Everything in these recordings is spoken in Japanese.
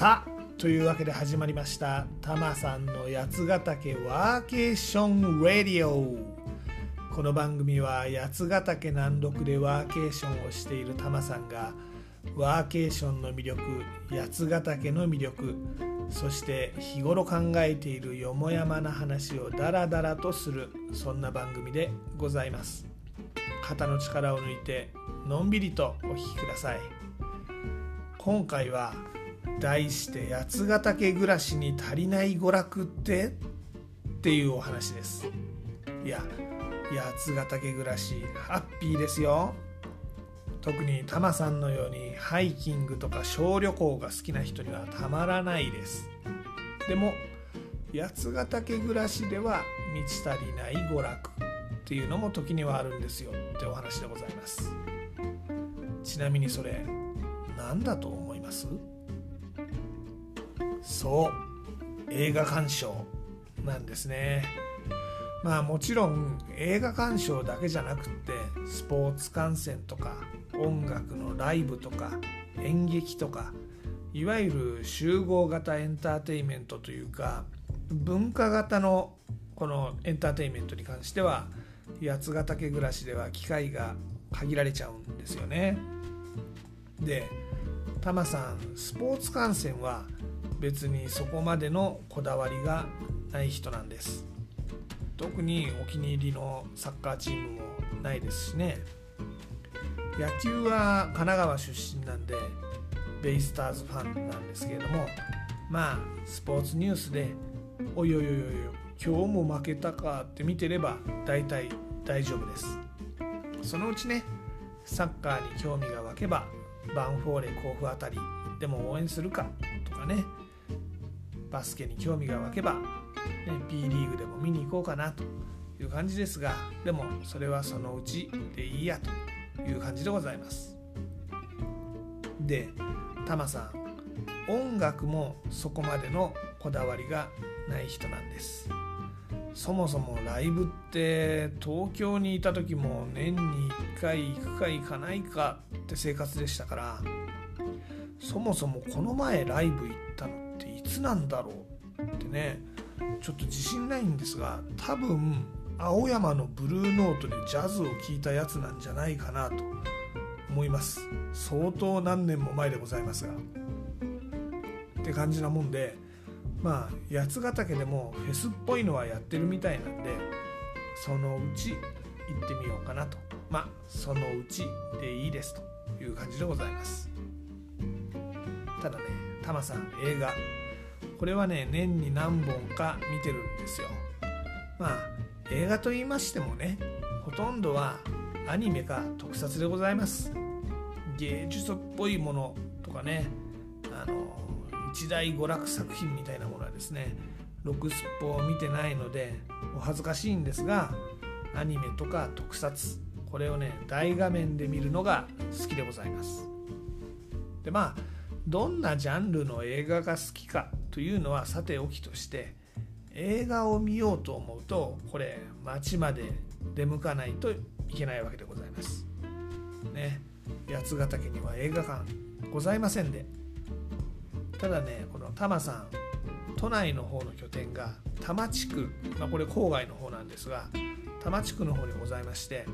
さあというわけで始まりました。タマさんの八ヶ岳ワーケーションラディオこの番組は八ヶ岳南麓でワーケーションをしているタマさんがワーケーションの魅力八ヶ岳の魅力そして日頃考えているよもやまな話をダラダラとするそんな番組でございます。肩の力を抜いてのんびりとお聞きください。今回は題して八ヶ岳暮らしに足りない娯楽って？っていうお話です。いや八ヶ岳暮らしハッピーですよ。特にタマさんのようにハイキングとか小旅行が好きな人にはたまらないです。でも八ヶ岳暮らしでは満ち足りない娯楽っていうのも時にはあるんですよってお話でございます。ちなみにそれ何だと思います？そう映画鑑賞なんですねまあもちろん映画鑑賞だけじゃなくってスポーツ観戦とか音楽のライブとか演劇とかいわゆる集合型エンターテインメントというか文化型のこのエンターテインメントに関しては八ヶ岳暮らしでは機会が限られちゃうんですよね。でタマさんスポーツ観戦は別にそこまでのこだわりがない人なんです。特にお気に入りのサッカーチームもないですしね。野球は神奈川出身なんでベイスターズファンなんですけれどもまあスポーツニュースで「おいおいおいおい今日も負けたか」って見てれば大体大丈夫です。そのうちねサッカーに興味が湧けばバンフォーレ甲府あたりでも応援するかとかね。バスケに興味が湧けば、ね、B リーグでも見に行こうかなという感じですがでもそれはそのうちでいいやという感じでございます。でタマさん音楽もそこまでのこだわりがない人なんです。そもそもライブって東京にいた時も年に1回行くか行かないかって生活でしたからそもそもこの前ライブ行ったのつなんだろうってねちょっと自信ないんですが多分青山のブルーノートでジャズを聴いたやつなんじゃないかなと思います。相当何年も前でございますが。って感じなもんでまあ八ヶ岳でもフェスっぽいのはやってるみたいなんでそのうち行ってみようかなと。まあそのうちでいいですという感じでございます。ただねタマさん映画これはね年に何本か見てるんですよ。まあ映画と言いましてもねほとんどはアニメか特撮でございます。芸術っぽいものとかねあの一大娯楽作品みたいなものはですねロクスポを見てないのでお恥ずかしいんですがアニメとか特撮これをね大画面で見るのが好きでございます。でまあどんなジャンルの映画が好きかというのはさておきとして映画を見ようと思うとこれ街まで出向かないといけないわけでございます。ね。八ヶ岳には映画館ございませんで。ただねこの多摩さん都内の方の拠点が多摩地区、まあ、これ郊外の方なんですが多摩地区の方にございまして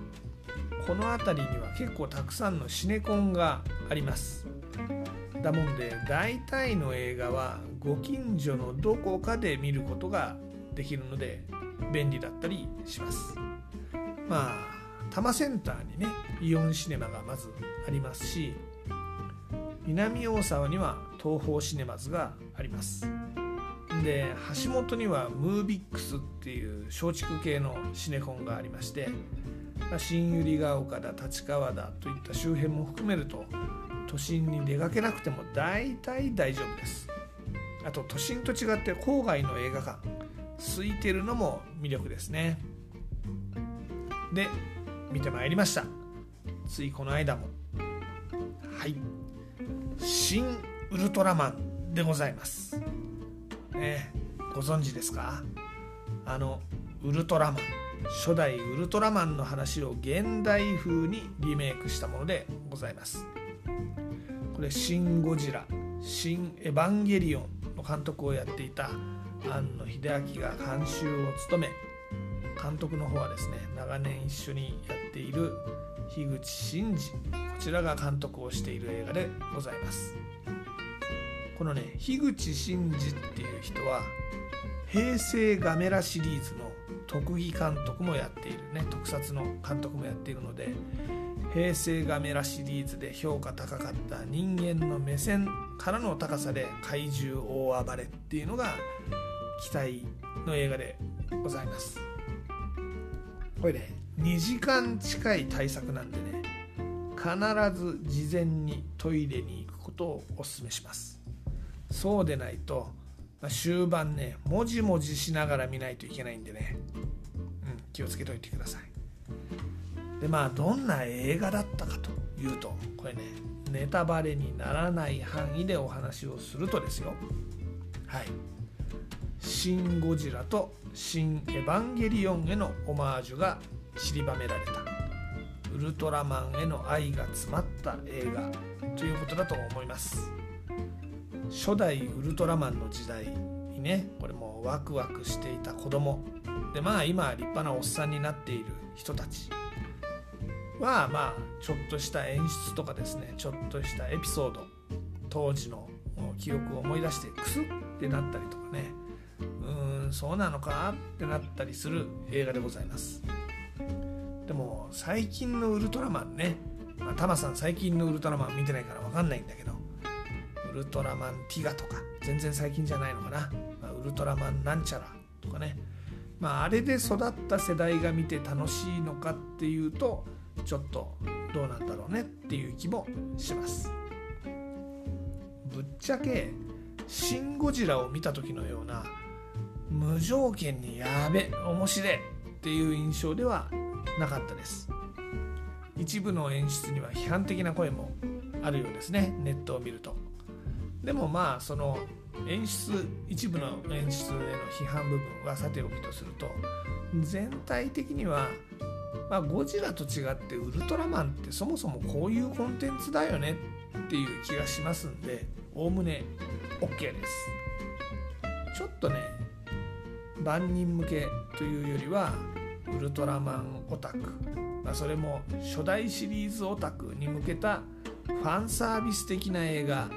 この辺りには結構たくさんのシネコンがあります。だもんで大体の映画はご近所のどこかで見ることができるので便利だったりします。まあ多摩センターにねイオンシネマがまずありますし南大沢には東宝シネマズがあります。で橋本にはムービックスっていう松竹系のシネコンがありまして新百合ヶ丘だ立川だといった周辺も含めると都心に出かけなくても大体大丈夫です。あと都心と違って郊外の映画館空いてるのも魅力ですね。で見てまいりました。ついこの間も。はい「新ウルトラマン」でございます。ねご存知ですか？あのウルトラマン。初代ウルトラマンの話を現代風にリメイクしたものでございます。これ「シン・ゴジラ」「「新エヴァンゲリオン」の監督をやっていた庵野秀明が監修を務め監督の方はですね長年一緒にやっている樋口真嗣こちらが監督をしている映画でございます。このね樋口真嗣っていう人は平成ガメラシリーズの特技監督もやっているね特撮の監督もやっているので平成ガメラシリーズで評価高かった人間の目線からの高さで怪獣大暴れっていうのが期待の映画でございます。これね2時間近い対策なんでね必ず事前にトイレに行くことをお勧めします。そうでないと終盤ねもじもじしながら見ないといけないんでね、うん、気をつけておいてくださいでまあどんな映画だったかというとこれねネタバレにならない範囲でお話をするとですよ。はい「シン・ゴジラ」と「シン・エヴァンゲリオン」へのオマージュが散りばめられた。ウルトラマンへの愛が詰まった映画ということだと思います。初代ウルトラマンの時代にねこれもワクワクしていた子供。でまあ今立派なおっさんになっている人たち。はまあちょっとした演出とかですねちょっとしたエピソード当時の記憶を思い出してクスってなったりとかね。うーんそうなのかってなったりする映画でございます。でも最近のウルトラマンね、まあ、タマさん最近のウルトラマン見てないから分かんないんだけどウルトラマンティガとか全然最近じゃないのかな、まあ、ウルトラマンなんちゃらとかね。まああれで育った世代が見て楽しいのかっていうとちょっとどうなんだろうねっていう気もします。ぶっちゃけ「シン・ゴジラ」を見た時のような無条件にやべ面白いっていう印象ではなかったです。一部の演出には批判的な声もあるようですねネットを見ると。でもまあその演出一部の演出への批判部分はさておきとすると全体的には、まあ、ゴジラと違ってウルトラマンってそもそもこういうコンテンツだよねっていう気がしますんでおおむね OK です。ちょっとね万人向けというよりはウルトラマンオタク、まあ、それも初代シリーズオタクに向けたファンサービス的な映画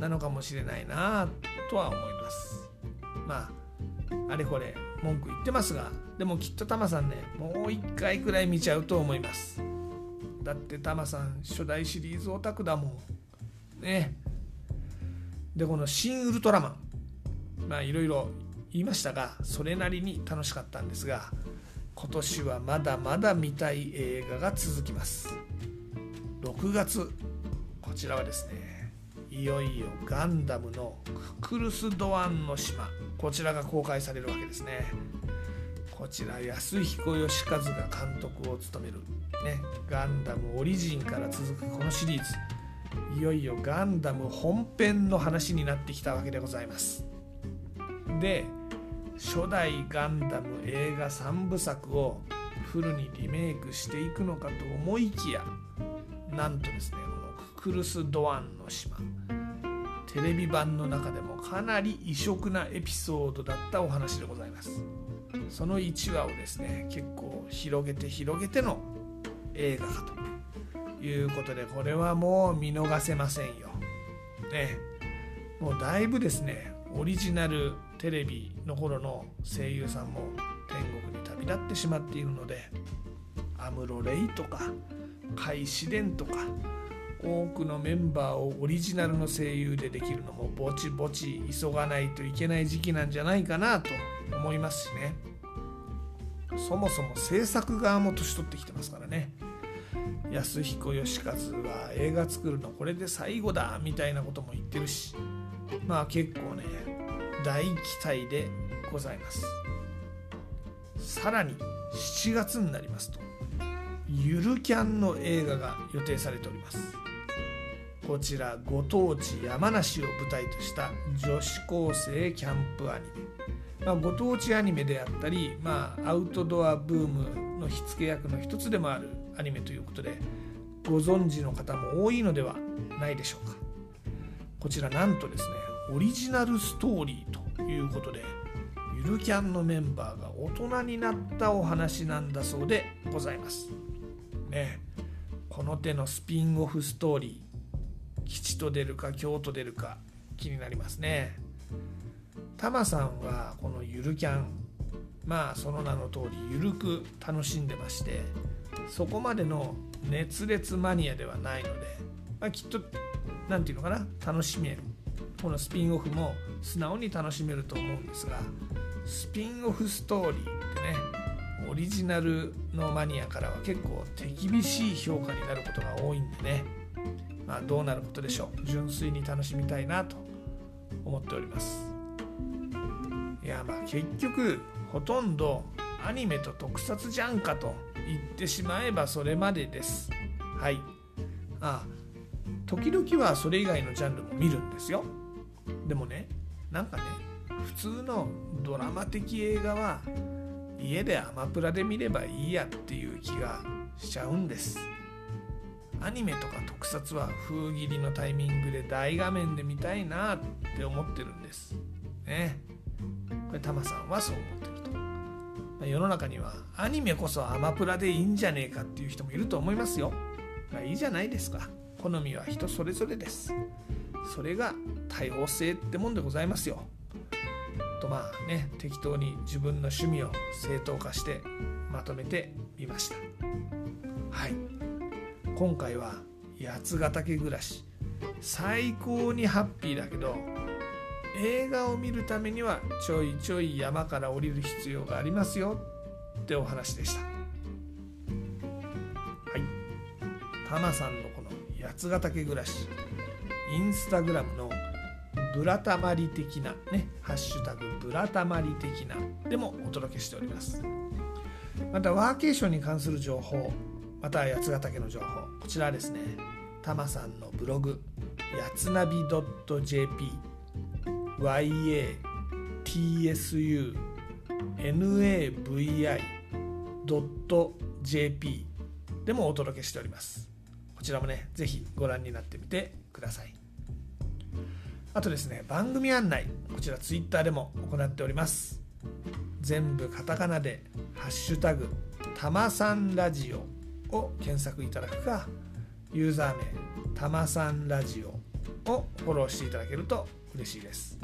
なのかもしれないなとは思います。まああれこれ文句言ってますがでもきっとタマさんねもう一回くらい見ちゃうと思います。だってタマさん初代シリーズオタクだもん。ね。でこの「新ウルトラマン」まあいろいろ言いましたがそれなりに楽しかったんですが今年はまだまだ見たい映画が続きます。6月こちらはですねいよいよガンダムのククルス・ドアンの島。こちらが公開されるわけですね。こちら安彦義和が監督を務める、ね、ガンダムオリジンから続くこのシリーズ。いよいよガンダム本編の話になってきたわけでございます。で初代ガンダム映画3部作をフルにリメイクしていくのかと思いきやなんとですねククルス・ドアンの島。テレビ版の中でもかなり異色なエピソードだったお話でございます。その1話をですね結構広げて広げての映画化ということでこれはもう見逃せませんよ。ね。もうだいぶですねオリジナルテレビの頃の声優さんも天国に旅立ってしまっているのでアムロ・レイとか海自伝とか多くのメンバーをオリジナルの声優でできるのもぼちぼち急がないといけない時期なんじゃないかなと思いますしね。そもそも制作側も年取ってきてますからね。安彦義和は映画作るのこれで最後だみたいなことも言ってるしまあ結構ね大期待でございます。さらに7月になりますとゆるキャンの映画が予定されております。こちらご当地山梨を舞台とした女子高生キャンプアニメ、まあ、ご当地アニメであったり、まあ、アウトドアブームの火付け役の一つでもあるアニメということでご存知の方も多いのではないでしょうか。こちらなんとですねオリジナルストーリーということでゆるキャンのメンバーが大人になったお話なんだそうでございます。ねこの手のスピンオフストーリー吉と出るか京と出るか気になりますね。タマさんはこのゆるキャンまあその名の通りゆるく楽しんでましてそこまでの熱烈マニアではないので、まあ、きっと何て言うのかな楽しめる。このスピンオフも素直に楽しめると思うんですがスピンオフストーリーってねオリジナルのマニアからは結構手厳しい評価になることが多いんでね。まあどうなることでしょう。純粋に楽しみたいなと思っております。いやまあ結局ほとんどアニメと特撮じゃんかと言ってしまえばそれまでです。はい。あ時々はそれ以外のジャンルも見るんですよ。でもねなんかね普通のドラマ的映画は家でアマプラで見ればいいやっていう気がしちゃうんです。アニメとか特撮は封切りのタイミングで大画面で見たいなって思ってるんです。ね。これタマさんはそう思ってると、まあ、世の中にはアニメこそアマプラでいいんじゃねえかっていう人もいると思いますよ、まあ、いいじゃないですか。好みは人それぞれです。それが多様性ってもんでございますよ。とまあね適当に自分の趣味を正当化してまとめてみました。はい。今回は八ヶ岳暮らし。最高にハッピーだけど映画を見るためにはちょいちょい山から降りる必要がありますよってお話でした。はい。タマさんのこの八ヶ岳暮らし。インスタグラムのブラタマリ的なねハッシュタグブラタマリ的なでもお届けしております。またワーケーションに関する情報また八ヶ岳の情報。こちらですねタマさんのブログやつなび .jp yatsunavi.jp でもお届けしております。こちらもねぜひご覧になってみてください。あとですね番組案内こちら Twitter でも行っております。全部カタカナで「ハッシュタグたまさんラジオ」を検索いただくかユーザー名たまさんラジオをフォローしていただけると嬉しいです。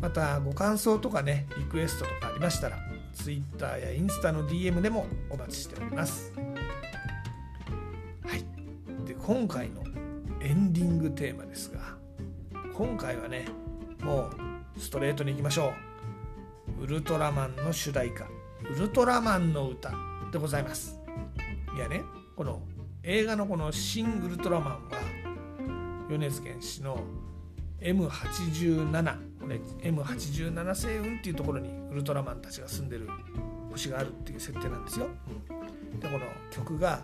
またご感想とかねリクエストとかありましたら Twitter やインスタの DM でもお待ちしております。はい。で今回のエンディングテーマですが今回はねもうストレートにいきましょう。ウルトラマンの主題歌ウルトラマンの歌でございます。やねこの映画のこの「シン・ウルトラマン」は米津玄師の M87 これ M87 星雲っていうところにウルトラマンたちが住んでる星があるっていう設定なんですよ。でこの曲が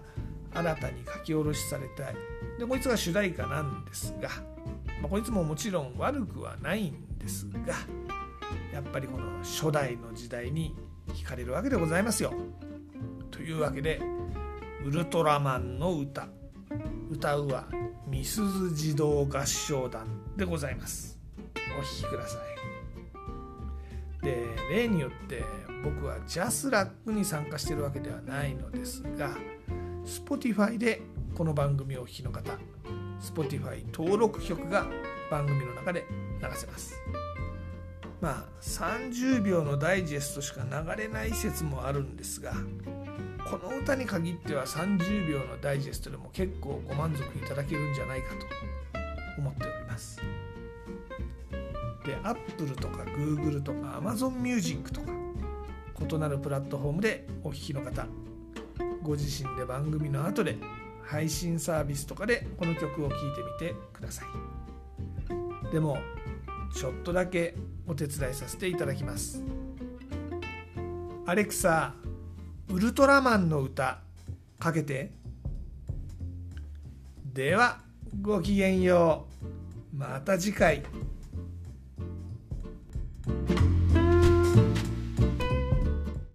新たに書き下ろしされたいでこいつが主題歌なんですが、まあ、こいつももちろん悪くはないんですがやっぱりこの初代の時代に惹かれるわけでございますよ。というわけでウルトラマンの歌。歌うはみすず児童合唱団でございます。お聴きください。で例によって僕はジャスラックに参加しているわけではないのですが Spotify でこの番組をお聴きの方 Spotify 登録曲が番組の中で流せます。まあ30秒のダイジェストしか流れない説もあるんですがこの歌に限っては30秒のダイジェストでも結構ご満足いただけるんじゃないかと思っております。で Apple とか Google とか Amazon Music とか異なるプラットフォームでお聴きの方ご自身で番組の後で配信サービスとかでこの曲を聴いてみてください。でもちょっとだけお手伝いさせていただきます。アレクサウルトラマンの歌かけてではごきげんようまた次回。